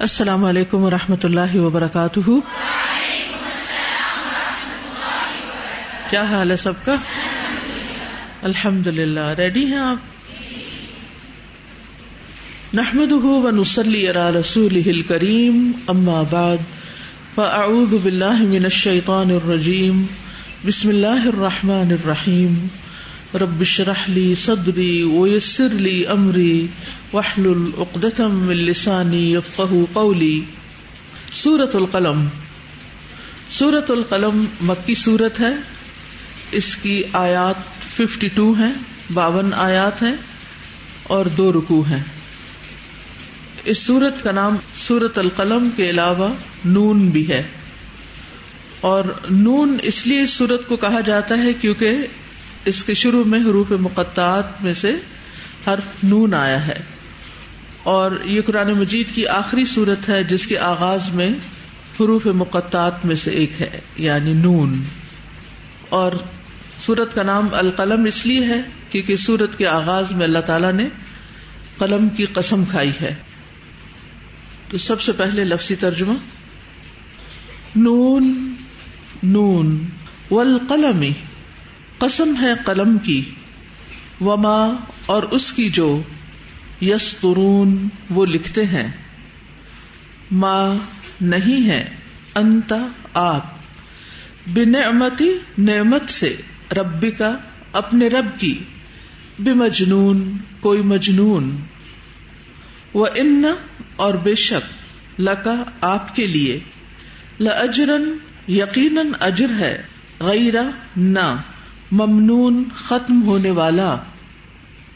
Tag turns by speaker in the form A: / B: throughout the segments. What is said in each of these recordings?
A: السلام علیکم و رحمۃ اللہ وبرکاتہ۔ کیا حال ہے سب کا؟ الحمد للہ ریڈی ہیں آپ؟ نحمد و نسلی رسول کریم اما بعد، فاعوذ باللہ من الشیطان الرجیم، بسم اللہ الرحمن الرحیم۔ ربش رحلی صدری ویسر لی امری وحل العقدم السانی یفقہ قولی سورت القلم. سورت القلم مکی سورت ہے. اس کی آیات ففٹی ٹو ہیں، باون آیات ہیں اور دو رکو ہیں. اس سورت کا نام سورت القلم کے علاوہ نون بھی ہے. اور نون اس لیے اس سورت کو کہا جاتا ہے کیونکہ اس کے شروع میں حروف مقطعات میں سے حرف نون آیا ہے۔ اور یہ قرآن مجید کی آخری صورت ہے جس کے آغاز میں حروف مقطعات میں سے ایک ہے یعنی نون۔ اور سورت کا نام القلم اس لیے ہے کیونکہ سورت کے آغاز میں اللہ تعالی نے قلم کی قسم کھائی ہے۔ تو سب سے پہلے لفظی ترجمہ۔ نون نون۔ والقلمی قسم ہے قلم کی، وما اور اس کی جو یس ترون وہ لکھتے ہیں۔ ماں نہیں ہے انتا آپ۔ بنعمتی، نعمت سے ربی کا اپنے رب کی۔ بے مجنون کوئی مجنون۔ وہ ان اور بے شک، لکا، آپ کے لیے۔ لجرن یقیناً اجر ہے۔ غیر، نہ۔ ممنون ختم ہونے والا۔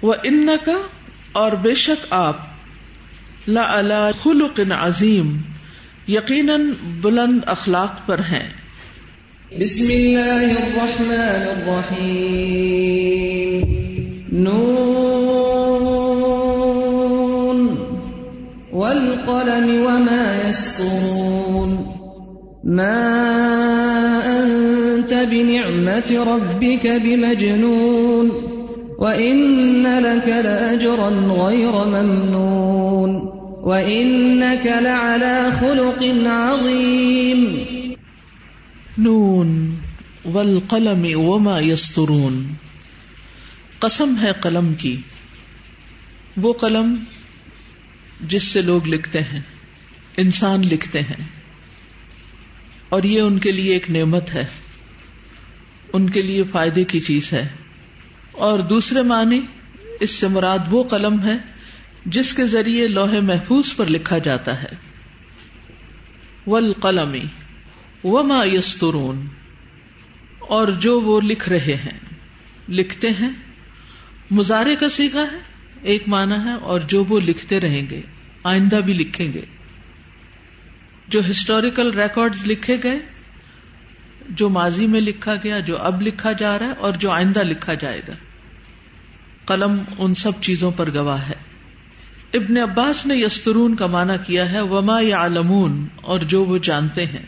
A: وہ ان کا اور بے شک آپ لا خلق عظیم یقیناً بلند اخلاق پر ہیں۔
B: بسم اللہ الرحمن الرحیم۔ نون۔ والقلم وما يسطرون ما أنت بنعمة ربك بمجنون وإن لك لأجرا غير ممنون وإنك لعلى خلق عظيم.
A: نون والقلم وما یسترون قسم ہے قلم کی. وہ قلم جس سے لوگ لکھتے ہیں انسان لکھتے ہیں. اور یہ ان کے لیے ایک نعمت ہے۔ ان کے لیے فائدے کی چیز ہے۔ اور دوسرے معنی، اس سے مراد وہ قلم ہے جس کے ذریعے لوہے محفوظ پر لکھا جاتا ہے۔ والقلمی وما یسترون اور جو وہ لکھ رہے ہیں۔ لکھتے ہیں مظاہرے کا سیکھا ہے، ایک معنی ہے، اور جو وہ لکھتے رہیں گے، آئندہ بھی لکھیں گے۔ جو ہسٹوریکل ریکارڈ لکھے گئے جو ماضی میں لکھا گیا، جو اب لکھا جا رہا ہے اور جو آئندہ لکھا جائے گا۔ قلم ان سب چیزوں پر گواہ ہے۔ ابن عباس نے یسترون کا معنی کیا ہے، وما یا اور جو وہ جانتے ہیں۔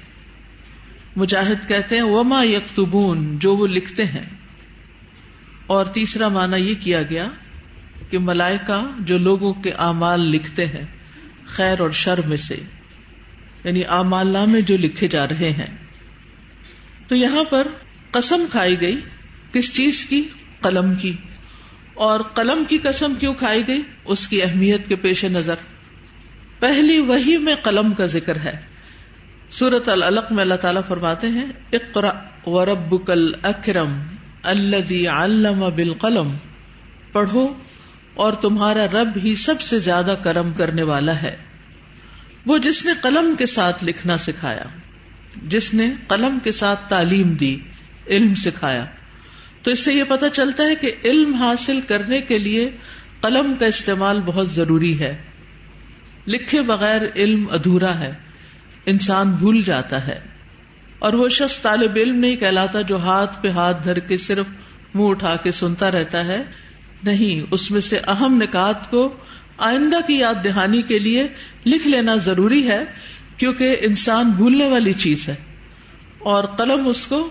A: مجاہد کہتے ہیں، وما یکتبون جو وہ لکھتے ہیں۔ اور تیسرا معنی یہ کیا گیا کہ ملائکہ جو لوگوں کے اعمال لکھتے ہیں، خیر اور شر میں سے یعنی اعمال نامے جو لکھے جا رہے ہیں۔ تو یہاں پر قسم کھائی گئی کس چیز کی؟ قلم کی۔ اور قلم کی قسم کیوں کھائی گئی؟ اس کی اہمیت کے پیش نظر۔ پہلی وہی میں قلم کا ذکر ہے۔ سورت العلق میں اللہ تعالیٰ فرماتے ہیں اقرا و رب کل اکرم اللہ بال قلم پڑھو اور تمہارا رب ہی سب سے زیادہ کرم کرنے والا ہے۔ وہ جس نے قلم کے ساتھ لکھنا سکھایا۔ جس نے قلم کے ساتھ تعلیم دی، علم سکھایا۔ تو اس سے یہ پتا چلتا ہے کہ علم حاصل کرنے کے لیے قلم کا استعمال بہت ضروری ہے۔ لکھے بغیر علم ادھورا ہے، انسان بھول جاتا ہے۔ اور وہ شخص طالب علم نہیں کہلاتا جو ہاتھ پہ ہاتھ دھر کے صرف منہ اٹھا کے سنتا رہتا ہے۔ نہیں، اس میں سے اہم نکات کو آئندہ کی یاد دہانی کے لیے لکھ لینا ضروری ہے۔ کیونکہ انسان بھولنے والی چیز ہے اور قلم اس کو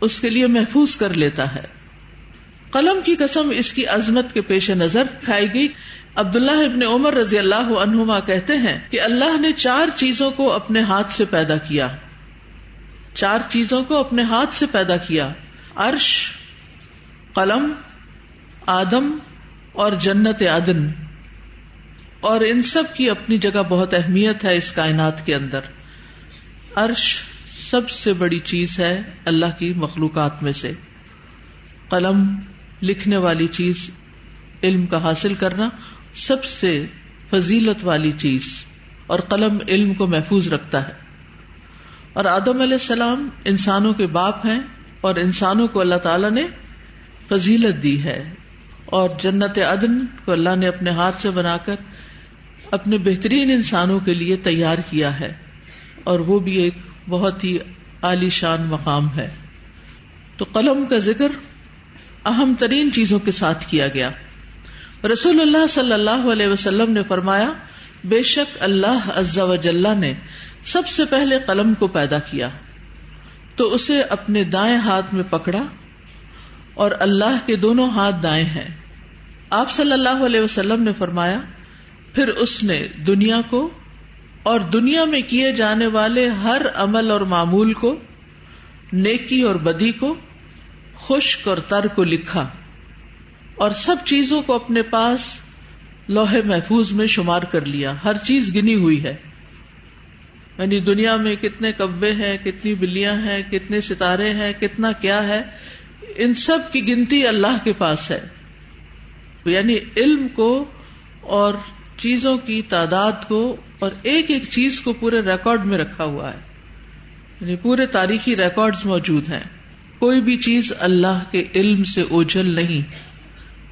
A: اس کے لیے محفوظ کر لیتا ہے۔ قلم کی قسم اس کی عظمت کے پیش نظر کھائی گئی۔ عبداللہ ابن عمر رضی اللہ عنہما کہتے ہیں کہ اللہ نے چار چیزوں کو اپنے ہاتھ سے پیدا کیا۔ چار چیزوں کو اپنے ہاتھ سے پیدا کیا۔ عرش، قلم، آدم اور جنت عدن۔ اور ان سب کی اپنی جگہ بہت اہمیت ہے اس کائنات کے اندر۔ عرش سب سے بڑی چیز ہے اللہ کی مخلوقات میں سے۔ قلم لکھنے والی چیز، علم کا حاصل کرنا سب سے فضیلت والی چیز۔ اور قلم علم کو محفوظ رکھتا ہے۔ اور آدم علیہ السلام انسانوں کے باپ ہیں اور انسانوں کو اللہ تعالی نے فضیلت دی ہے۔ اور جنت عدن کو اللہ نے اپنے ہاتھ سے بنا کر اپنے بہترین انسانوں کے لیے تیار کیا ہے اور وہ بھی ایک بہت ہی عالی شان مقام ہے۔ تو قلم کا ذکر اہم ترین چیزوں کے ساتھ کیا گیا۔ رسول اللہ صلی اللہ علیہ وسلم نے فرمایا، بے شک اللہ عز و جلہ نے سب سے پہلے قلم کو پیدا کیا۔ تو اسے اپنے دائیں ہاتھ میں پکڑا اور اللہ کے دونوں ہاتھ دائیں ہیں۔ آپ صلی اللہ علیہ وسلم نے فرمایا پھر اس نے دنیا کو اور دنیا میں کیے جانے والے ہر عمل اور معمول کو، نیکی اور بدی کو، خشک اور تر کو لکھا اور سب چیزوں کو اپنے پاس لوہے محفوظ میں شمار کر لیا۔ ہر چیز گنی ہوئی ہے۔ یعنی دنیا میں کتنے کبے ہیں، کتنی بلیاں ہیں، کتنے ستارے ہیں، کتنا کیا ہے، ان سب کی گنتی اللہ کے پاس ہے۔ یعنی علم کو اور چیزوں کی تعداد کو اور ایک ایک چیز کو پورے ریکارڈ میں رکھا ہوا ہے۔ یعنی پورے تاریخی ریکارڈ موجود ہیں۔ کوئی بھی چیز اللہ کے علم سے اوجل نہیں۔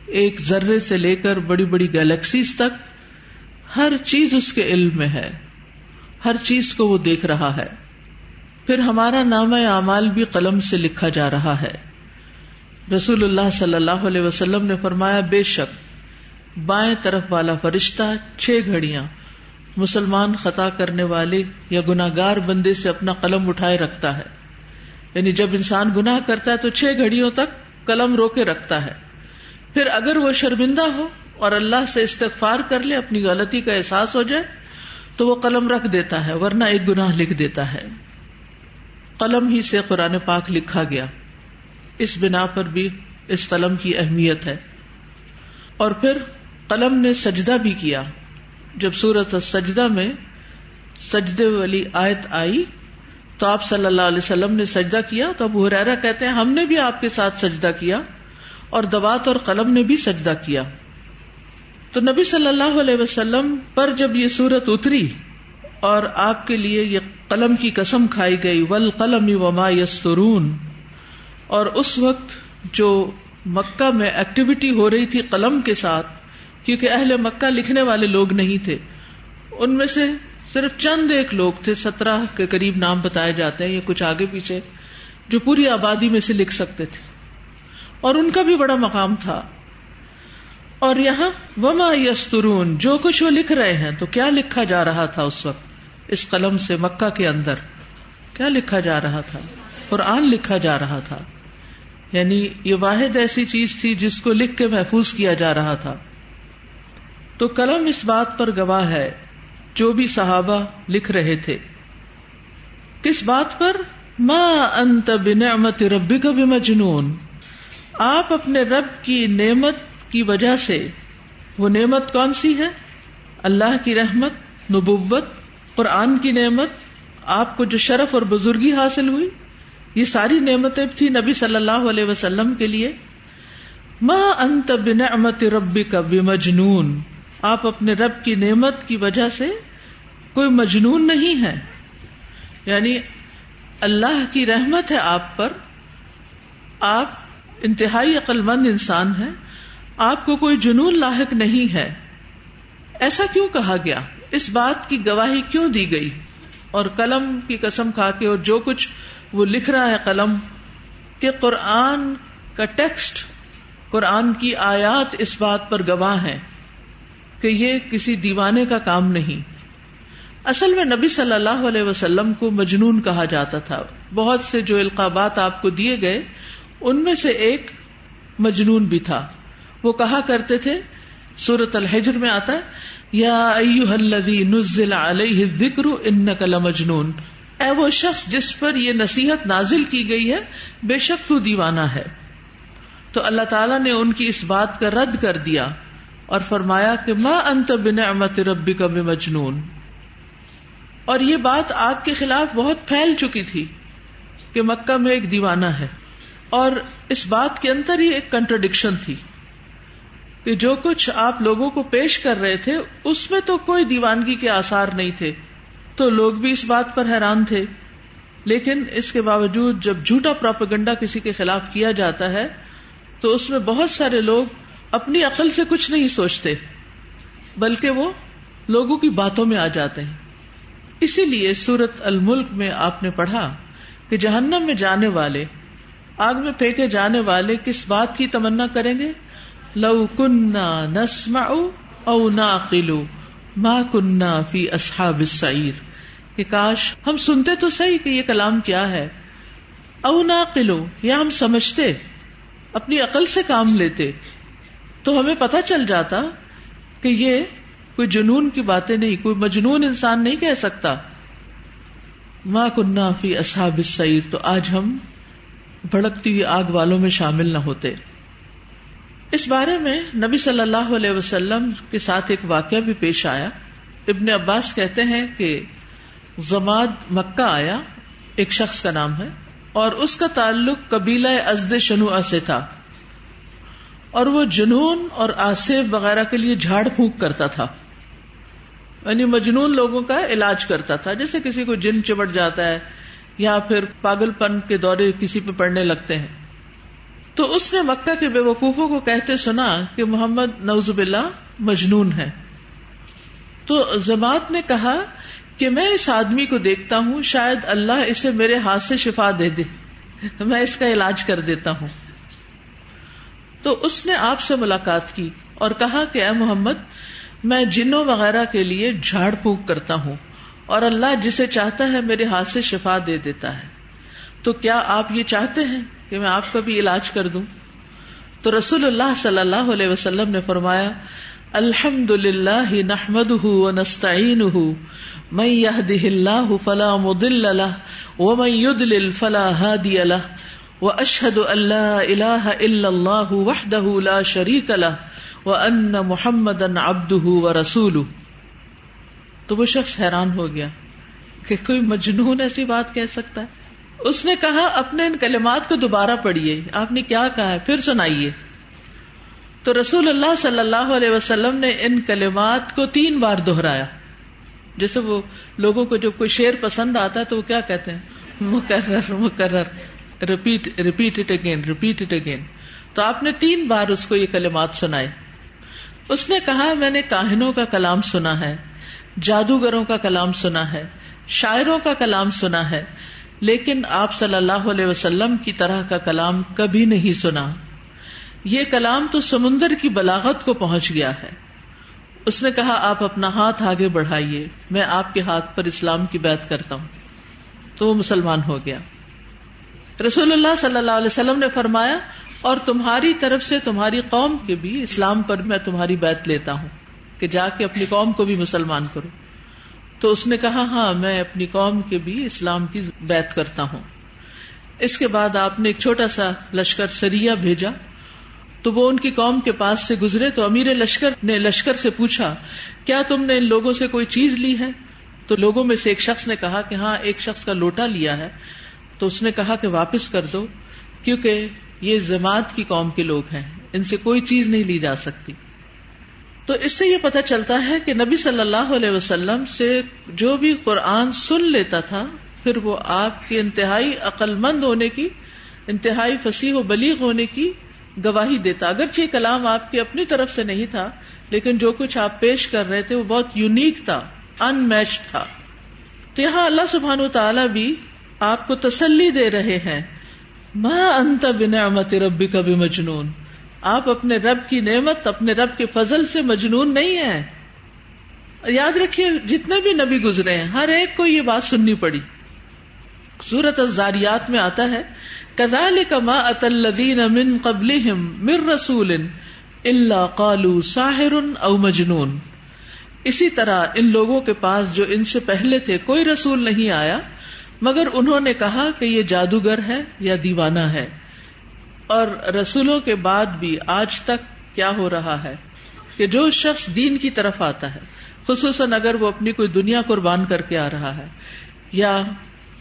A: ایک ذرے سے لے کر بڑی بڑی گیلیکسیز تک ہر چیز اس کے علم میں ہے۔ ہر چیز کو وہ دیکھ رہا ہے۔ پھر ہمارا نام اعمال بھی قلم سے لکھا جا رہا ہے۔ رسول اللہ صلی اللہ علیہ وسلم نے فرمایا، بے شک بائیں طرف والا فرشتہ، چھ گھڑیاں، مسلمان خطا کرنے والے یا گناگار بندے سے اپنا قلم اٹھائے رکھتا ہے۔ یعنی جب انسان گناہ کرتا ہے تو چھ گھڑیوں تک قلم رو کے رکھتا ہے۔ پھر اگر وہ شرمندہ ہو اور اللہ سے استغفار کر لے، اپنی غلطی کا احساس ہو جائے، تو وہ قلم رکھ دیتا ہے، ورنہ ایک گناہ لکھ دیتا ہے۔ قلم ہی سے قرآن پاک لکھا گیا۔ اس بنا پر بھی اس قلم کی اہمیت ہے۔ اور پھر قلم نے سجدہ بھی کیا۔ جب سورت سجدہ میں سجدے والی آیت آئی، تو آپ صلی اللہ علیہ وسلم نے سجدہ کیا۔ تو اب حریرا کہتے ہیں، ہم نے بھی آپ کے ساتھ سجدہ کیا اور دوات اور قلم نے بھی سجدہ کیا۔ تو نبی صلی اللہ علیہ وسلم پر جب یہ سورت اتری اور آپ کے لیے یہ قلم کی قسم کھائی گئی ول قلم وما یسترون اور اس وقت جو مکہ میں ایکٹیویٹی ہو رہی تھی قلم کے ساتھ کیونکہ اہل مکہ لکھنے والے لوگ نہیں تھے۔ ان میں سے صرف چند ایک لوگ تھے، سترہ کے قریب نام بتائے جاتے ہیں یا کچھ آگے پیچھے، جو پوری آبادی میں سے لکھ سکتے تھے۔ اور ان کا بھی بڑا مقام تھا۔ اور یہاں، وما یسترون جو کچھ وہ لکھ رہے ہیں، تو کیا لکھا جا رہا تھا اس وقت؟ اس قلم سے مکہ کے اندر۔ کیا لکھا جا رہا تھا؟ قرآن لکھا جا رہا تھا۔ یعنی یہ واحد ایسی چیز تھی جس کو لکھ کے محفوظ کیا جا رہا تھا۔ تو قلم اس بات پر گواہ ہے، جو بھی صحابہ لکھ رہے تھے۔ کس بات پر؟ ماں انت بنعمت ربی کا بھی مجنون آپ اپنے رب کی نعمت کی وجہ سے، وہ نعمت کون سی ہے؟ اللہ کی رحمت، نبوت، قرآن کی نعمت، آپ کو جو شرف اور بزرگی حاصل ہوئی، یہ ساری نعمتیں تھی نبی صلی اللہ علیہ وسلم کے لیے۔ ماں انت بنعمت ربی کا بھی مجنون آپ اپنے رب کی نعمت کی وجہ سے کوئی مجنون نہیں ہے۔ یعنی اللہ کی رحمت ہے آپ پر۔ آپ انتہائی عقل مند انسان ہے آپ کو کوئی جنون لاحق نہیں ہے۔ ایسا کیوں کہا گیا؟ اس بات کی گواہی کیوں دی گئی؟ اور قلم کی قسم کھا کے اور جو کچھ وہ لکھ رہا ہے قلم، کہ قرآن کا ٹیکسٹ، قرآن کی آیات اس بات پر گواہ ہے کہ یہ کسی دیوانے کا کام نہیں۔ اصل میں نبی صلی اللہ علیہ وسلم کو مجنون کہا جاتا تھا۔ بہت سے جو القابات آپ کو دیے گئے، ان میں سے ایک مجنون بھی تھا۔ وہ کہا کرتے تھے سورت الحجر میں آتا ہے، یا الذی نزل علیہ الذکر انک لمجنون۔ اے وہ شخص جس پر یہ نصیحت نازل کی گئی ہے، بے شک تو دیوانہ ہے۔ تو اللہ تعالیٰ نے ان کی اس بات کا رد کر دیا۔ اور فرمایا کہ ماں انت بن امت ربی کا بے مجنون اور یہ بات آپ کے خلاف بہت پھیل چکی تھی کہ مکہ میں ایک دیوانہ ہے۔ اور اس بات کے اندر ہی ایک کنٹرڈکشن تھی کہ جو کچھ آپ لوگوں کو پیش کر رہے تھے، اس میں تو کوئی دیوانگی کے آسار نہیں تھے۔ تو لوگ بھی اس بات پر حیران تھے۔ لیکن اس کے باوجود جب جھوٹا پروپگنڈا کسی کے خلاف کیا جاتا ہے، تو اس میں بہت سارے لوگ اپنی عقل سے کچھ نہیں سوچتے، بلکہ وہ لوگوں کی باتوں میں آ جاتے ہیں۔ اسی لیے سورت الملک میں آپ نے پڑھا کہ جہنم میں جانے والے، آگ میں پھینکے جانے والے کس بات کی تمنا کریں گے؟ لو کنہ نسما او ناقلو ماں کنہ فی اصحاب السعیر۔ کہ کاش ہم سنتے تو صحیح کہ یہ کلام کیا ہے۔ او نہ قلو یا ہم سمجھتے، اپنی عقل سے کام لیتے۔ تو ہمیں پتہ چل جاتا کہ یہ کوئی جنون کی باتیں نہیں، کوئی مجنون انسان نہیں کہہ سکتا۔ ماں کنہ فی اصحاب السعیر، تو آج ہم بھڑکتی ہوئی آگ والوں میں شامل نہ ہوتے۔ اس بارے میں نبی صلی اللہ علیہ وسلم کے ساتھ ایک واقعہ بھی پیش آیا۔ ابن عباس کہتے ہیں کہ زماد مکہ آیا، ایک شخص کا نام ہے، اور اس کا تعلق قبیلہ ازد شنو سے تھا۔ اور وہ جنون اور آصف وغیرہ کے لیے جھاڑ پھونک کرتا تھا۔ یعنی مجنون لوگوں کا علاج کرتا تھا۔ جیسے کسی کو جن چبٹ جاتا ہے یا پھر پاگل پن کے دورے کسی پہ پڑنے لگتے ہیں۔ تو اس نے مکہ کے بے وقوفوں کو کہتے سنا کہ محمد نوزب اللہ مجنون ہے۔ تو زماعت نے کہا کہ میں اس آدمی کو دیکھتا ہوں، شاید اللہ اسے میرے ہاتھ سے شفا دے دے۔ میں اس کا علاج کر دیتا ہوں۔ تو اس نے آپ سے ملاقات کی اور کہا کہ اے محمد، میں جنوں وغیرہ کے لیے جھاڑ پھونک کرتا ہوں اور اللہ جسے چاہتا ہے میرے ہاتھ سے شفا دے دیتا ہے۔ تو کیا آپ یہ چاہتے ہیں کہ میں آپ کا بھی علاج کر دوں؟ تو رسول اللہ صلی اللہ علیہ وسلم نے فرمایا الحمد للہ نحمد نستعین من يهده الله فلا مضل له ومن يضلل فلا هادي له واشهد ان لا اله الا الله وحده لا شريك له وان محمدا عبده ورسوله۔ تو وہ شخص حیران ہو گیا کہ کوئی مجنون ایسی بات کہہ سکتا ہے۔ اس نے کہا، اپنے ان کلمات کو دوبارہ پڑھیے۔ آپ نے کیا کہا ہے؟ پھر سنائیے۔ تو رسول اللہ صلی اللہ علیہ وسلم نے ان کلمات کو تین بار دہرایا۔ جیسے وہ لوگوں کو جب کوئی شعر پسند آتا ہے تو وہ کیا کہتے ہیں؟ مکرر مکرر۔ Repeat repeat it again repeat it again تو آپ نے تین بار اس کو یہ کلمات سنائے۔ اس نے کہا، میں نے کاہنوں کا کلام سنا ہے، جادوگروں کا کلام سنا ہے، شاعروں کا کلام سنا ہے، لیکن آپ صلی اللہ علیہ وسلم کی طرح کا کلام کبھی نہیں سنا۔ یہ کلام تو سمندر کی بلاغت کو پہنچ گیا ہے۔ اس نے کہا، آپ اپنا ہاتھ آگے بڑھائیے، میں آپ کے ہاتھ پر اسلام کی بات کرتا ہوں۔ تو وہ مسلمان ہو گیا۔ رسول اللہ صلی اللہ علیہ وسلم نے فرمایا، اور تمہاری طرف سے تمہاری قوم کے بھی اسلام پر میں تمہاری بیت لیتا ہوں، کہ جا کے اپنی قوم کو بھی مسلمان کرو۔ تو اس نے کہا ہاں میں اپنی قوم کے بھی اسلام کی بیت کرتا ہوں۔ اس کے بعد آپ نے ایک چھوٹا سا لشکر سریا بھیجا۔ تو وہ ان کی قوم کے پاس سے گزرے۔ تو امیر لشکر نے لشکر سے پوچھا، کیا تم نے ان لوگوں سے کوئی چیز لی ہے؟ تو لوگوں میں سے ایک شخص نے کہا کہ ہاں ایک شخص کا لوٹا لیا ہے۔ تو اس نے کہا کہ واپس کر دو، کیونکہ یہ جماعت کی قوم کے لوگ ہیں، ان سے کوئی چیز نہیں لی جا سکتی۔ تو اس سے یہ پتا چلتا ہے کہ نبی صلی اللہ علیہ وسلم سے جو بھی قرآن سن لیتا تھا، پھر وہ آپ کے انتہائی عقل مند ہونے کی، انتہائی فصیح و بلیغ ہونے کی گواہی دیتا۔ اگرچہ یہ کلام آپ کی اپنی طرف سے نہیں تھا، لیکن جو کچھ آپ پیش کر رہے تھے وہ بہت یونیک تھا ان میچ تھا۔ تو یہاں اللہ سبحان و تعالیٰ بھی آپ کو تسلی دے رہے ہیں۔ ماں انت بنعمت ربی کا بھی مجنون آپ اپنے رب کی نعمت، اپنے رب کے فضل سے مجنون نہیں ہے یاد رکھیے، جتنے بھی نبی گزرے ہیں، ہر ایک کو یہ بات سننی پڑی۔ سورت الزاریات میں آتا ہے، کذالک ما ات الذین من قبلہم رسول الا قالوا ساحر او مجنون۔ اسی طرح ان لوگوں کے پاس جو ان سے پہلے تھے، کوئی رسول نہیں آیا۔ مگر انہوں نے کہا کہ یہ جادوگر ہے یا دیوانہ ہے۔ اور رسولوں کے بعد بھی آج تک کیا ہو رہا ہے کہ جو شخص دین کی طرف آتا ہے، خصوصاً اگر وہ اپنی کوئی دنیا قربان کر کے آ رہا ہے یا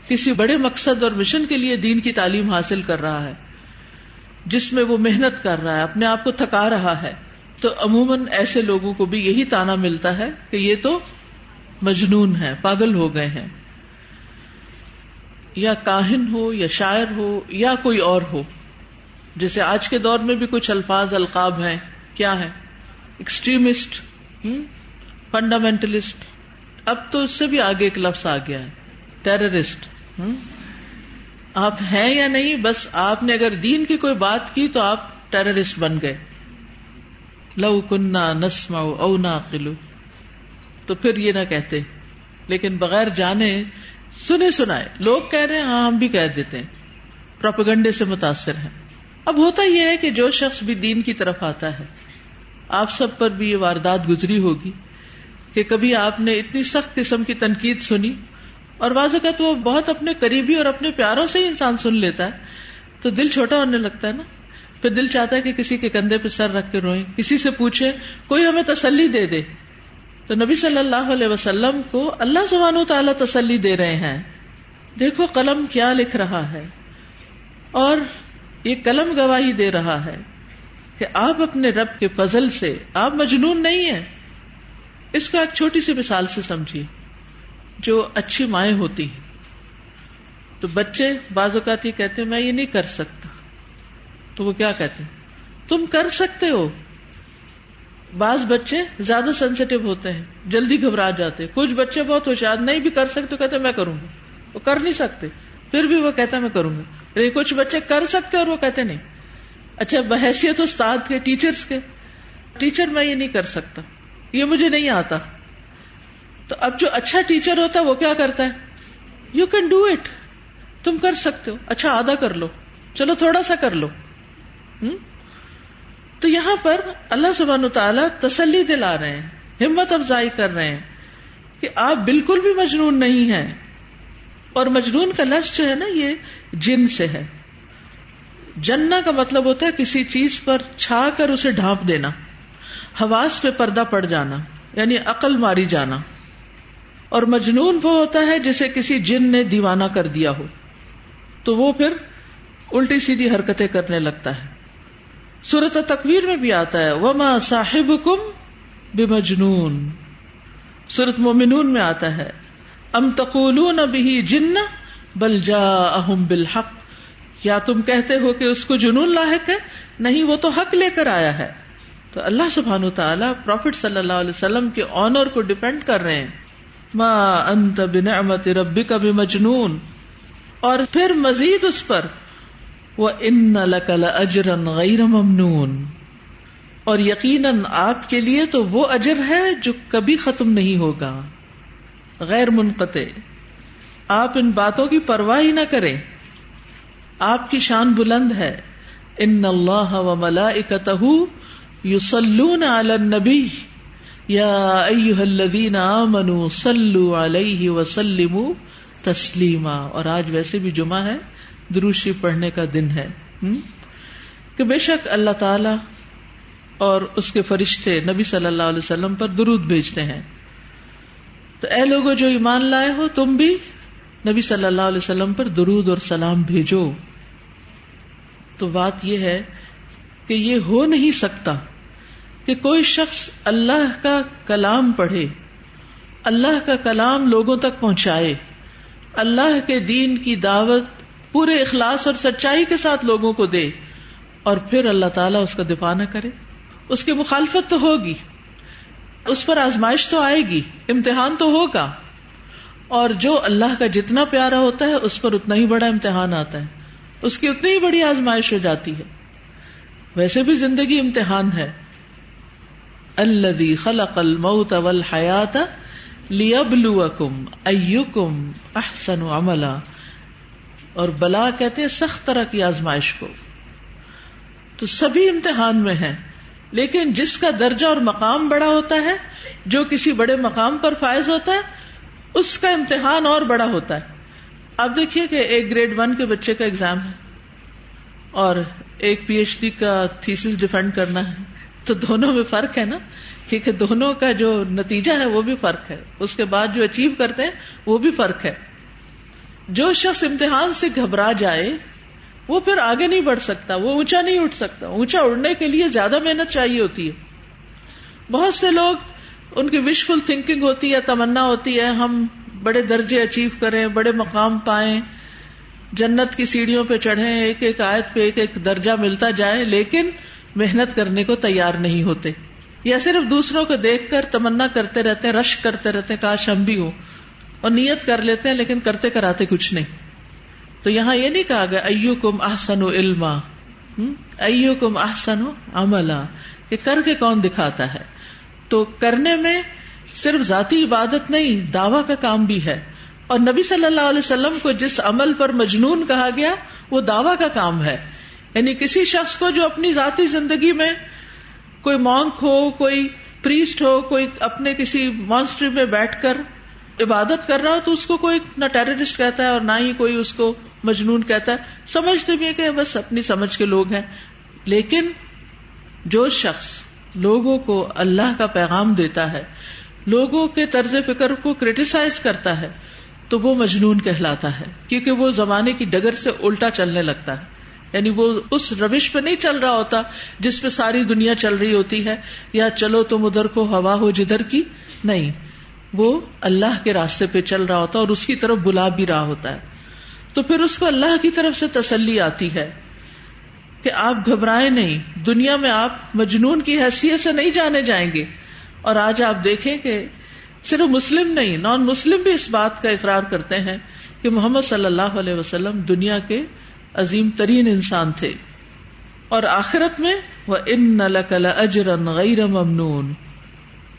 A: کسی بڑے مقصد اور مشن کے لیے دین کی تعلیم حاصل کر رہا ہے، جس میں وہ محنت کر رہا ہے، اپنے آپ کو تھکا رہا ہے، تو عموماً ایسے لوگوں کو بھی یہی تانا ملتا ہے کہ یہ تو مجنون ہے پاگل ہو گئے ہیں۔ یا کاہن ہو یا شاعر ہو یا کوئی اور ہو۔ جیسے آج کے دور میں بھی کچھ الفاظ، القاب ہیں۔ کیا ہے ایکسٹریمسٹ فنڈامینٹلسٹ اب تو اس سے بھی آگے ایک لفظ آ گیا ہے۔ ٹیررسٹ آپ ہیں یا نہیں؟ بس آپ نے اگر دین کی کوئی بات کی تو آپ ٹیررسٹ بن گئے۔ لو کنہ نسما او نہ قلو تو پھر یہ نہ کہتے۔ لیکن بغیر جانے سنے سنائے لوگ کہہ رہے ہیں ہاں ہم بھی کہہ دیتے ہیں۔ پروپگنڈے سے متاثر ہیں۔ اب ہوتا یہ ہے کہ جو شخص بھی دین کی طرف آتا ہے، آپ سب پر بھی یہ واردات گزری ہوگی کہ کبھی آپ نے اتنی سخت قسم کی تنقید سنی، اور بعض اوقات وہ بہت اپنے قریبی اور اپنے پیاروں سے ہی انسان سن لیتا ہے۔ تو دل چھوٹا ہونے لگتا ہے نا۔ پھر دل چاہتا ہے کہ کسی کے کندھے پہ سر رکھ کے روئیں، کسی سے پوچھے کوئی ہمیں تسلی دے دے۔ تو نبی صلی اللہ علیہ وسلم کو اللہ سبحانہ تعالیٰ تسلی دے رہے ہیں۔ دیکھو قلم کیا لکھ رہا ہے۔ اور یہ قلم گواہی دے رہا ہے کہ آپ اپنے رب کے فضل سے آپ مجنون نہیں ہیں۔ اس کو ایک چھوٹی سی مثال سے سمجھیے۔ جو اچھی مائیں ہوتی ہیں۔ تو بچے بعض اوقات یہ کہتے ہیں، میں یہ نہیں کر سکتا۔ تو وہ کیا کہتے ہیں؟ تم کر سکتے ہو۔ بعض بچے زیادہ سینسیٹیو ہوتے ہیں، جلدی گھبرا جاتے کچھ بچے بہت ہوشیار، نہیں بھی کر سکتے، کہتے میں کروں گا۔ وہ کر نہیں سکتے۔ پھر بھی وہ کہتا میں کروں گا۔ لیکن کچھ بچے کر سکتے اور وہ کہتے نہیں۔ اچھا بحیثیت استاد کے ٹیچرس کے۔ ٹیچر میں یہ نہیں کر سکتا۔ یہ مجھے نہیں آتا۔ تو اب جو اچھا ٹیچر ہوتا ہے، وہ کیا کرتا ہے؟ یو کین ڈو اٹ تم کر سکتے ہو۔ اچھا آدھا کر لو۔ چلو، تھوڑا سا کر لو۔ ہوں تو یہاں پر اللہ سبحان تعالیٰ تسلی دلا رہے ہیں، ہمت افزائی کر رہے ہیں کہ آپ بالکل بھی مجنون نہیں ہیں۔ اور مجنون کا لفظ جو ہے نا، یہ جن سے ہے۔ جننا کا مطلب ہوتا ہے کسی چیز پر چھا کر اسے ڈھانپ دینا، حواس پہ پردہ پڑ جانا یعنی عقل ماری جانا۔ اور مجنون وہ ہوتا ہے جسے کسی جن نے دیوانہ کر دیا ہو۔ تو وہ پھر الٹی سیدھی حرکتیں کرنے لگتا ہے۔ سورت تکویر میں بھی آتا ہے، وما صاحب کم بے مجنون سورت مومنون میں آتا ہے ام تقول بھی جن بل جا اہم بالحق۔ یا تم کہتے ہو کہ اس کو جنون لاحق ہے، نہیں، وہ تو حق لے کر آیا ہے۔ تو اللہ سبحان تعالیٰ پروفٹ صلی اللہ علیہ وسلم کے آنر کو ڈپینڈ کر رہے ہیں۔ ما انت بنعمت ربی کا بھی مجنون اور پھر مزید اس پر وہ ان لکل اجرن غیر ممنون اور یقیناً آپ کے لیے تو وہ اجر ہے جو کبھی ختم نہیں ہوگا۔ غیر منقطع۔ آپ ان باتوں کی پرواہ ہی نہ کریں۔ آپ کی شان بلند ہے۔ ان اللہ و ملا یوسلون علی النبی یا ایوہ الذین آمنوا صلو علیہ وسلموا تسلیما اور آج ویسے بھی جمعہ ہے۔ دروشی پڑھنے کا دن ہے کہ بے شک اللہ تعالی اور اس کے فرشتے نبی صلی اللہ علیہ وسلم پر درود بھیجتے ہیں۔ تو اے لوگوں جو ایمان لائے ہو، تم بھی نبی صلی اللہ علیہ وسلم پر درود اور سلام بھیجو۔ تو بات یہ ہے کہ یہ ہو نہیں سکتا کہ کوئی شخص اللہ کا کلام پڑھے، اللہ کا کلام لوگوں تک پہنچائے، اللہ کے دین کی دعوت پورے اخلاص اور سچائی کے ساتھ لوگوں کو دے اور پھر اللہ تعالیٰ اس کا دفاع نہ کرے۔ اس کی مخالفت تو ہوگی۔ اس پر آزمائش تو آئے گی، امتحان تو ہوگا۔ اور جو اللہ کا جتنا پیارا ہوتا ہے، اس پر اتنا ہی بڑا امتحان آتا ہے۔ اس کی اتنی ہی بڑی آزمائش ہو جاتی ہے۔ ویسے بھی زندگی امتحان ہے۔ اللہ خلق الموت والحیات لیبلوکم ایکم احسن عملا۔ اور بلا کہتے ہیں سخت طرح کی آزمائش کو۔ تو سبھی امتحان میں ہیں، لیکن جس کا درجہ اور مقام بڑا ہوتا ہے، جو کسی بڑے مقام پر فائز ہوتا ہے، اس کا امتحان اور بڑا ہوتا ہے۔ اب دیکھیے کہ ایک گریڈ ون کے بچے کا ایگزام ہے، اور ایک پی ایچ ڈی کا تھیسس ڈیفینڈ کرنا ہے۔ تو دونوں میں فرق ہے نا؟ کیونکہ دونوں کا جو نتیجہ ہے، وہ بھی فرق ہے۔ اس کے بعد جو اچیو کرتے ہیں، وہ بھی فرق ہے۔ جو شخص امتحان سے گھبرا جائے، وہ پھر آگے نہیں بڑھ سکتا، وہ اونچا نہیں اٹھ سکتا۔ اونچا اڑنے کے لیے زیادہ محنت چاہیے ہوتی ہے۔ بہت سے لوگ ان کی وشفل تھنکنگ ہوتی ہے، تمنا ہوتی ہے، ہم بڑے درجے اچیو کریں، بڑے مقام پائیں، جنت کی سیڑھیوں پہ چڑھے ایک ایک آیت پہ ایک ایک درجہ ملتا جائے، لیکن محنت کرنے کو تیار نہیں ہوتے۔ یا صرف دوسروں کو دیکھ کر تمنا کرتے رہتے، رش کرتے رہتے، کاش ہم بھی ہوں۔ اور نیت کر لیتے ہیں لیکن کرتے کراتے کچھ نہیں۔ تو یہاں یہ نہیں کہا گیا ایو کم احسن و علما۔ ایو کم احسن و عملا۔ کہ کر کے کون دکھاتا ہے۔ تو کرنے میں صرف ذاتی عبادت نہیں، دعوی کا کام بھی ہے۔ اور نبی صلی اللہ علیہ وسلم کو جس عمل پر مجنون کہا گیا، وہ دعوی کا کام ہے۔ یعنی کسی شخص کو جو اپنی ذاتی زندگی میں کوئی مونک ہو، کوئی پریسٹ ہو، کوئی اپنے کسی مانسٹری میں بیٹھ کر عبادت کر رہا ہو تو اس کو کوئی نہ ٹیررسٹ کہتا ہے اور نہ ہی کوئی اس کو مجنون کہتا ہے۔ سمجھتے بھی کہ بس اپنی سمجھ کے لوگ ہیں۔ لیکن جو شخص لوگوں کو اللہ کا پیغام دیتا ہے، لوگوں کے طرز فکر کو کریٹیسائز کرتا ہے، تو وہ مجنون کہلاتا ہے۔ کیونکہ وہ زمانے کی ڈگر سے الٹا چلنے لگتا ہے۔ یعنی وہ اس روش پہ نہیں چل رہا ہوتا جس پہ ساری دنیا چل رہی ہوتی ہے۔ یا چلو تم ادھر کو ہوا ہو جدھر کی۔ نہیں۔ وہ اللہ کے راستے پہ چل رہا ہوتا ہے اور اس کی طرف بلا بھی رہا ہوتا ہے۔ تو پھر اس کو اللہ کی طرف سے تسلی آتی ہے کہ آپ گھبرائے نہیں، دنیا میں آپ مجنون کی حیثیت سے نہیں جانے جائیں گے۔ اور آج آپ دیکھیں کہ صرف مسلم نہیں نان مسلم بھی اس بات کا اقرار کرتے ہیں کہ محمد صلی اللہ علیہ وسلم دنیا کے عظیم ترین انسان تھے۔ اور آخرت میں وہ ان نل اجر غیر ممنون۔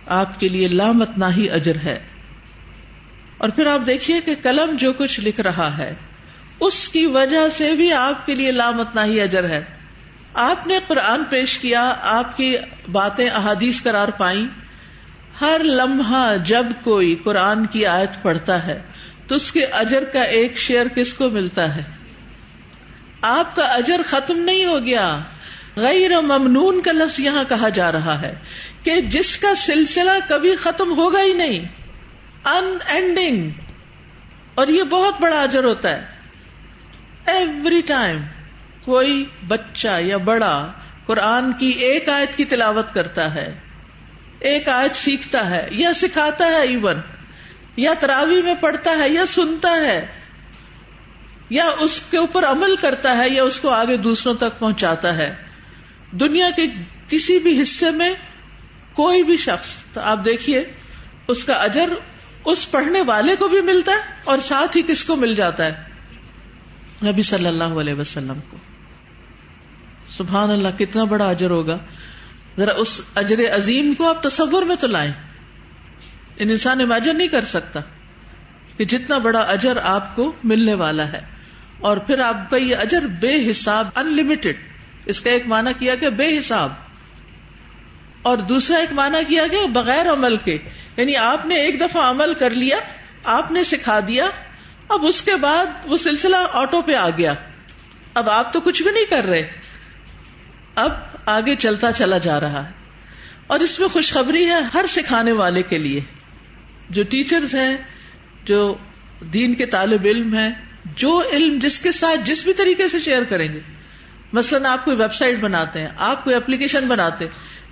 A: آپ کے لیے لامت نہ ہی اجر ہے۔ اور پھر آپ دیکھیے کہ قلم جو کچھ لکھ رہا ہے، اس کی وجہ سے بھی آپ کے لیے لامت نہ ہی اجر ہے۔ آپ نے قرآن پیش کیا، آپ کی باتیں احادیث قرار پائیں۔ ہر لمحہ جب کوئی قرآن کی آیت پڑھتا ہے، تو اس کے اجر کا ایک شیئر کس کو ملتا ہے؟ آپ کا اجر ختم نہیں ہو گیا۔ غیر ممنون کا لفظ یہاں کہا جا رہا ہے کہ جس کا سلسلہ کبھی ختم ہوگا ہی نہیں ان اینڈنگ اور یہ بہت بڑا اجر ہوتا ہے۔ ایوری ٹائم کوئی بچہ یا بڑا قرآن کی ایک آیت کی تلاوت کرتا ہے، ایک آیت سیکھتا ہے، یا سکھاتا ہے ایون یا تراوی میں پڑھتا ہے، یا سنتا ہے، یا اس کے اوپر عمل کرتا ہے، یا اس کو آگے دوسروں تک پہنچاتا ہے۔ دنیا کے کسی بھی حصے میں کوئی بھی شخص، تو آپ دیکھیے، اس کا اجر اس پڑھنے والے کو بھی ملتا ہے اور ساتھ ہی کس کو مل جاتا ہے؟ نبی صلی اللہ علیہ وسلم کو۔ سبحان اللہ، کتنا بڑا اجر ہوگا۔ ذرا اس اجر عظیم کو آپ تصور میں تو لائیں۔ ان انسان امیجن نہیں کر سکتا کہ جتنا بڑا اجر آپ کو ملنے والا ہے۔ اور پھر آپ کا یہ اجر بے حساب ان لمیٹڈ اس کا ایک معنی کیا گیا بے حساب اور دوسرا ایک معنی کیا گیا بغیر عمل کے یعنی آپ نے ایک دفعہ عمل کر لیا، آپ نے سکھا دیا، اب اس کے بعد وہ سلسلہ آٹو پہ آ گیا۔ اب آپ تو کچھ بھی نہیں کر رہے۔ اب آگے چلتا چلا جا رہا۔ ہے اور اس میں خوشخبری ہے ہر سکھانے والے کے لیے۔ جو ٹیچرز ہیں، جو دین کے طالب علم ہیں، جو علم جس کے ساتھ جس بھی طریقے سے شیئر کریں گے۔ مثلاً آپ کوئی ویب سائٹ بناتے ہیں، آپ کوئی اپلیکیشن بناتے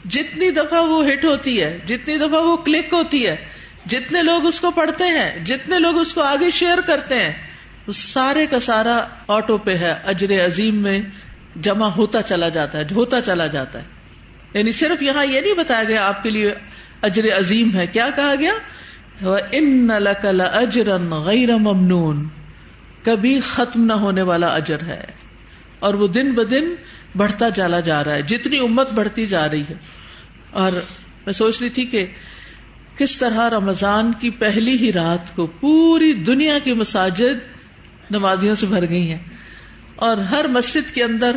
A: جتنی دفعہ وہ ہٹ ہوتی ہے، جتنی دفعہ وہ کلک ہوتی ہے، جتنے لوگ اس کو پڑھتے ہیں، جتنے لوگ اس کو آگے شیئر کرتے ہیں، وہ سارے کا سارا آٹو پہ ہے، اجر عظیم میں جمع ہوتا چلا جاتا ہے، ہوتا چلا جاتا ہے۔ یعنی صرف یہاں یہ نہیں بتایا گیا آپ کے لیے اجر عظیم ہے۔ کیا کہا گیا؟ ان اجرن غیر ممنون، کبھی ختم نہ ہونے والا اجر ہے۔ اور وہ دن ب دن بڑھتا چلا جا رہا ہے، جتنی امت بڑھتی جا رہی ہے۔ اور میں سوچ رہی تھی کہ کس طرح رمضان کی پہلی ہی رات کو پوری دنیا کی مساجد نمازیوں سے بھر گئی ہیں۔ اور ہر مسجد کے اندر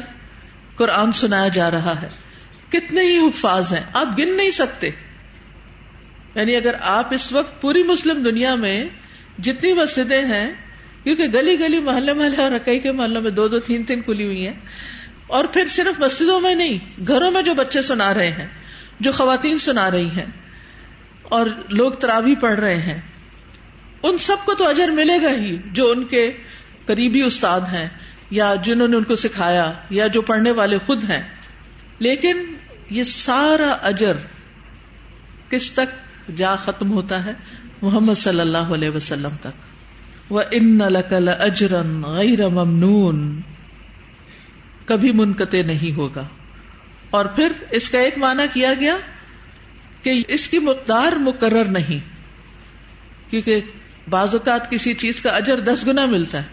A: قرآن سنایا جا رہا ہے۔ کتنے ہی حفاظ ہیں، آپ گن نہیں سکتے۔ یعنی اگر آپ اس وقت پوری مسلم دنیا میں جتنی مسجدیں ہیں کیونکہ گلی گلی محلے محلے اور کئی کے محلوں میں دو دو تین تین کھلی ہوئی ہیں اور پھر صرف مسجدوں میں نہیں، گھروں میں جو بچے سنا رہے ہیں، جو خواتین سنا رہی ہیں اور لوگ ترابی پڑھ رہے ہیں، ان سب کو تو اجر ملے گا ہی جو ان کے قریبی استاد ہیں یا جنہوں نے ان کو سکھایا یا جو پڑھنے والے خود ہیں۔ لیکن یہ سارا اجر کس تک جا ختم ہوتا ہے؟ محمد صلی اللہ علیہ وسلم تک۔ ان نقل اجرن غیر ممنون۔ کبھی منقطع نہیں ہوگا۔ اور پھر اس کا ایک معنی کیا گیا کہ اس کی مقدار مقرر نہیں، کیونکہ بعض اوقات کسی چیز کا اجر دس گنا ملتا ہے،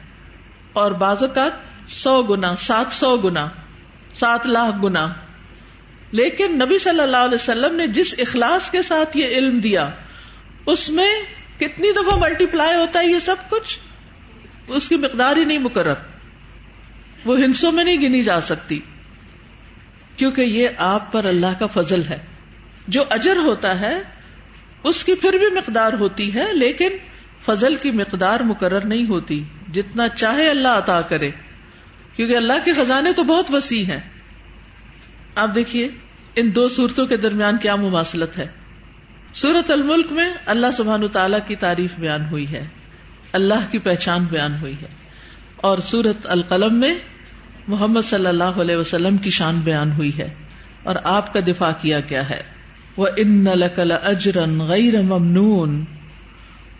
A: اور بعض اوقات سو گنا، سات سو گنا، سات لاکھ گنا۔ لیکن نبی صلی اللہ علیہ وسلم نے جس اخلاص کے ساتھ یہ علم دیا، اس میں کتنی دفعہ ملٹی پلائی ہوتا ہے یہ سب کچھ؟ اس کی مقدار ہی نہیں مقرر۔ وہ ہنسوں میں نہیں گنی جا سکتی۔ کیونکہ یہ آپ پر اللہ کا فضل ہے۔ جو اجر ہوتا ہے، اس کی پھر بھی مقدار ہوتی ہے، لیکن فضل کی مقدار مقرر نہیں ہوتی۔ جتنا چاہے اللہ عطا کرے۔ کیونکہ اللہ کے خزانے تو بہت وسیع ہیں۔ آپ دیکھیے، ان دو صورتوں کے درمیان کیا مماثلت ہے۔ سورت الملک میں اللہ سبحان تعالی کی تعریف بیان ہوئی ہے۔ اللہ کی پہچان بیان ہوئی ہے۔ اور سورت القلم میں محمد صلی اللہ علیہ وسلم کی شان بیان ہوئی ہے۔ اور آپ کا دفاع کیا گیا ہے۔ وہ ان نقل اجرن غیر ممنون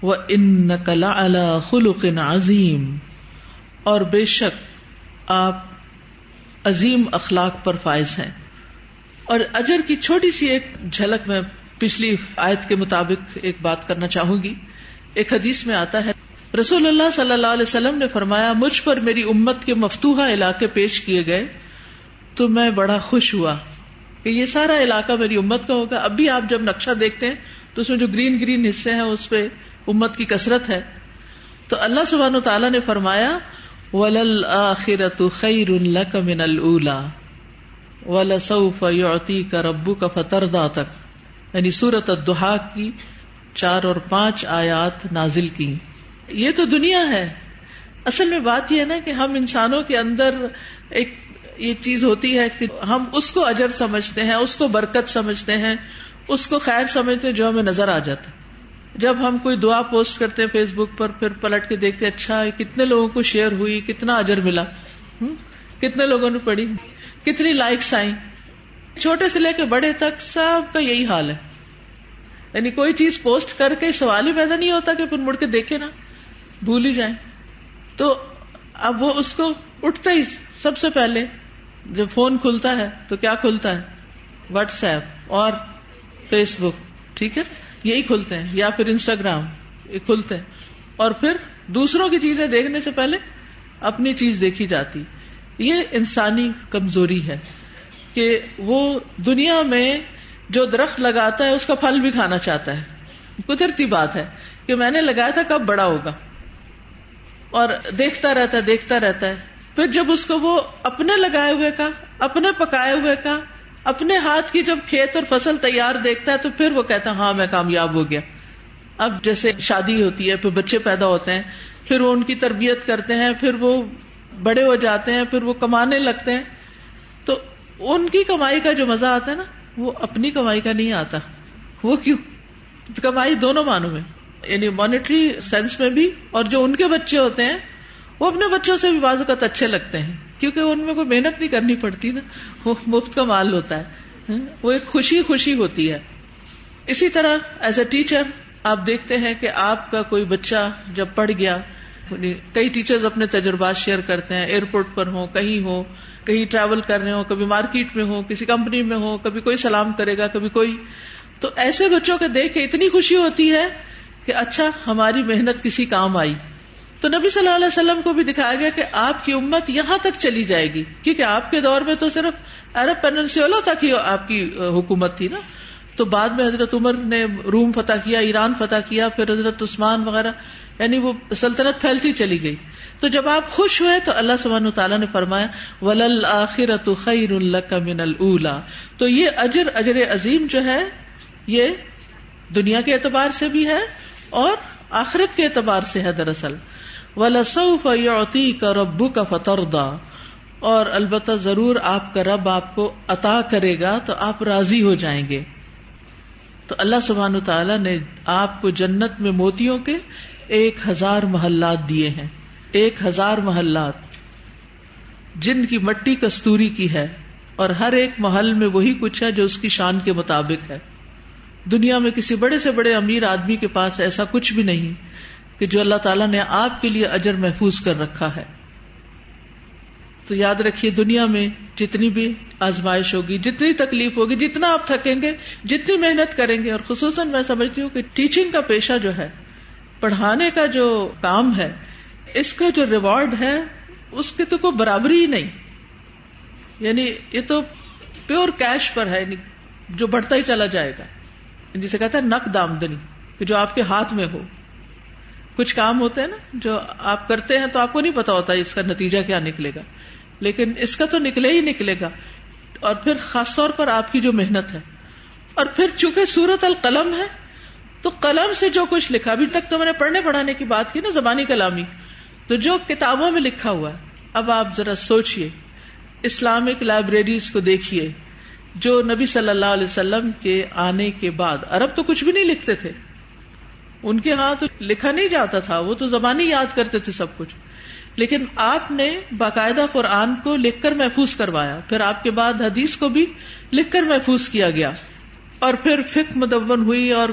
A: و ان نقل خلق عظیم اور بے شک آپ عظیم اخلاق پر فائز ہیں۔ اور اجر کی چھوٹی سی ایک جھلک میں پچھلی آیت کے مطابق ایک بات کرنا چاہوں گی۔ ایک حدیث میں آتا ہے، رسول اللہ صلی اللہ علیہ وسلم نے فرمایا، مجھ پر میری امت کے مفتوحا علاقے پیش کیے گئے، تو میں بڑا خوش ہوا کہ یہ سارا علاقہ میری امت کا ہوگا۔ اب بھی آپ جب نقشہ دیکھتے ہیں، تو اس میں جو گرین گرین حصے ہیں، اس پہ امت کی کثرت ہے۔ تو اللہ سبحانہ تعالیٰ نے فرمایا ولل آخرت خیر من الا ولسوف یعطی کا ربو کا فتردا تک یعنی سورت الدحا کی چار اور پانچ آیات نازل کی۔ یہ تو دنیا ہے۔ اصل میں بات یہ ہے نا کہ ہم انسانوں کے اندر ایک یہ چیز ہوتی ہے کہ ہم اس کو اجر سمجھتے ہیں، اس کو برکت سمجھتے ہیں، اس کو خیر سمجھتے ہیں جو ہمیں نظر آ جاتا۔ ہے جب ہم کوئی دعا پوسٹ کرتے ہیں فیس بک پر، پھر پلٹ کے دیکھتے اچھا کتنے لوگوں کو شیئر ہوئی، کتنا اجر ملا۔ کتنے لوگوں نے پڑھی؟ کتنی لائکس آئی چھوٹے سے لے کے بڑے تک سب کا یہی حال ہے۔ یعنی کوئی چیز پوسٹ کر کے سوال ہی پیدا نہیں ہوتا کہ پھر مڑ کے دیکھے نا، بھول ہی جائیں۔ تو اب وہ اس کو اٹھتا ہی سب سے پہلے جب فون کھلتا ہے تو کیا کھلتا ہے؟ واٹس ایپ اور فیس بک، ٹھیک ہے؟ یہی کھلتے ہیں، یا پھر انسٹاگرام، یہ کھلتے ہیں۔ اور پھر دوسروں کی چیزیں دیکھنے سے پہلے اپنی چیز دیکھی جاتی۔ یہ انسانی کمزوری ہے۔ کہ وہ دنیا میں جو درخت لگاتا ہے، اس کا پھل بھی کھانا چاہتا ہے۔ قدرتی بات ہے کہ میں نے لگایا تھا، کب بڑا ہوگا؟ اور دیکھتا رہتا ہے، دیکھتا رہتا ہے۔ پھر جب اس کو وہ اپنے لگائے ہوئے کا، اپنے پکائے ہوئے کا، اپنے ہاتھ کی جب کھیت اور فصل تیار دیکھتا ہے، تو پھر وہ کہتا ہے ہاں میں کامیاب ہو گیا۔ اب جیسے شادی ہوتی ہے، پھر بچے پیدا ہوتے ہیں، پھر وہ ان کی تربیت کرتے ہیں، پھر وہ بڑے ہو جاتے ہیں، پھر وہ کمانے لگتے ہیں۔ ان کی کمائی کا جو مزہ آتا ہے نا، وہ اپنی کمائی کا نہیں آتا۔ وہ کیوں؟ کمائی دونوں معنوں میں۔ یعنی مانیٹری سینس میں بھی اور جو ان کے بچے ہوتے ہیں، وہ اپنے بچوں سے بھی بعض اوقات اچھے لگتے ہیں۔ کیونکہ ان میں کوئی محنت نہیں کرنی پڑتی نا۔ وہ مفت کا مال ہوتا ہے۔ ہاں، وہ ایک خوشی خوشی ہوتی ہے۔ اسی طرح ایز اے ٹیچر آپ دیکھتے ہیں کہ آپ کا کوئی بچہ جب پڑھ گیا یعنی کئی ٹیچر اپنے تجربات شیئر کرتے ہیں ایئرپورٹ پر ہوں، کہیں ہو کہیں ٹریول کر رہے ہوں، کبھی مارکیٹ میں ہو کسی کمپنی میں ہو کبھی کوئی سلام کرے گا، کبھی کوئی۔ تو ایسے بچوں کے دیکھ کے اتنی خوشی ہوتی ہے کہ اچھا ہماری محنت کسی کام آئی۔ تو نبی صلی اللہ علیہ وسلم کو بھی دکھایا گیا کہ آپ کی امت یہاں تک چلی جائے گی۔ کیونکہ آپ کے دور میں تو صرف عرب پیننسیولا تک ہی آپ کی حکومت تھی نا۔ تو بعد میں حضرت عمر نے روم فتح کیا، ایران فتح کیا، پھر حضرت عثمان وغیرہ یعنی وہ سلطنت پھیلتی چلی گئی۔ تو جب آپ خوش ہوئے تو اللہ سبحانہ تعالیٰ نے فرمایا ولل آخرت خیر اللہ من الا تو یہ اجر اجر عظیم جو ہے، یہ دنیا کے اعتبار سے بھی ہے اور آخرت کے اعتبار سے ہے دراصل۔ ولاسف یوتی کا ربو کا فتردا اور البتہ ضرور آپ کا رب آپ کو عطا کرے گا تو آپ راضی ہو جائیں گے۔ تو اللہ سبحان تعالیٰ نے آپ کو جنت میں موتیوں کے ایک ہزار محلات دیے ہیں۔ ایک ہزار محلات جن کی مٹی کستوری کی ہے اور ہر ایک محل میں وہی کچھ ہے جو اس کی شان کے مطابق ہے۔ دنیا میں کسی بڑے سے بڑے امیر آدمی کے پاس ایسا کچھ بھی نہیں کہ جو اللہ تعالیٰ نے آپ کے لیے اجر محفوظ کر رکھا ہے۔ تو یاد رکھیے دنیا میں جتنی بھی آزمائش ہوگی، جتنی تکلیف ہوگی، جتنا آپ تھکیں گے، جتنی محنت کریں گے، اور خصوصاً میں سمجھتی ہوں کہ ٹیچنگ کا پیشہ جو ہے، پڑھانے کا جو کام ہے اس کا جو ریوارڈ ہے، اس کی تو کوئی برابری ہی نہیں. یعنی یہ تو پیور کیش پر ہے یعنی جو بڑھتا ہی چلا جائے گا. جسے کہتا ہے نقد آمدنی، کہ جو آپ کے ہاتھ میں ہو. کچھ کام ہوتے ہیں نا، جو آپ کرتے ہیں تو آپ کو نہیں پتا ہوتا اس کا نتیجہ کیا نکلے گا. لیکن اس کا تو نکلے ہی نکلے گا. اور پھر خاص طور پر آپ کی جو محنت ہے. اور پھر چونکہ سورت القلم ہے، تو قلم سے جو کچھ لکھا، ابھی تک تو میں نے پڑھنے پڑھانے کی بات کی نا، زبانی کلامی. تو جو کتابوں میں لکھا ہوا ہے، اب آپ ذرا سوچئے، اسلامک لائبریریز کو دیکھیے جو نبی صلی اللہ علیہ وسلم کے آنے کے بعد، عرب تو کچھ بھی نہیں لکھتے تھے۔ ان کے ہاں تو لکھا نہیں جاتا تھا، وہ تو زبانی یاد کرتے تھے سب کچھ۔ لیکن آپ نے باقاعدہ قرآن کو لکھ کر محفوظ کروایا، پھر آپ کے بعد حدیث کو بھی لکھ کر محفوظ کیا گیا۔ اور پھر فک مدون ہوئی اور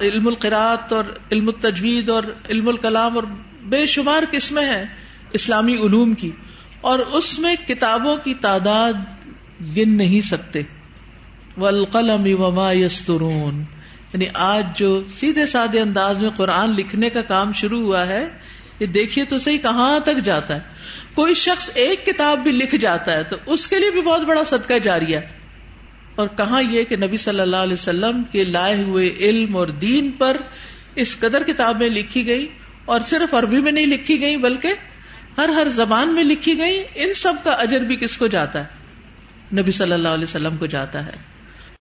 A: علم القرات اور علم التجوید اور علم الکلام اور بے شمار قسمیں ہیں اسلامی علوم کی اور اس میں کتابوں کی تعداد گن نہیں سکتے۔ والقلم وما یسترون یعنی آج جو سیدھے سادے انداز میں قرآن لکھنے کا کام شروع ہوا ہے، یہ دیکھیے تو صحیح کہاں تک جاتا ہے۔ کوئی شخص ایک کتاب بھی لکھ جاتا ہے تو اس کے لیے بھی بہت بڑا صدقہ جاری ہے۔ اور کہاں یہ کہ نبی صلی اللہ علیہ وسلم کے لائے ہوئے علم اور دین پر اس قدر کتابیں لکھی گئی۔ اور صرف عربی میں نہیں لکھی گئی بلکہ ہر ہر زبان میں لکھی گئی ان سب کا اجر بھی کس کو جاتا ہے؟ نبی صلی اللہ علیہ وسلم کو جاتا ہے۔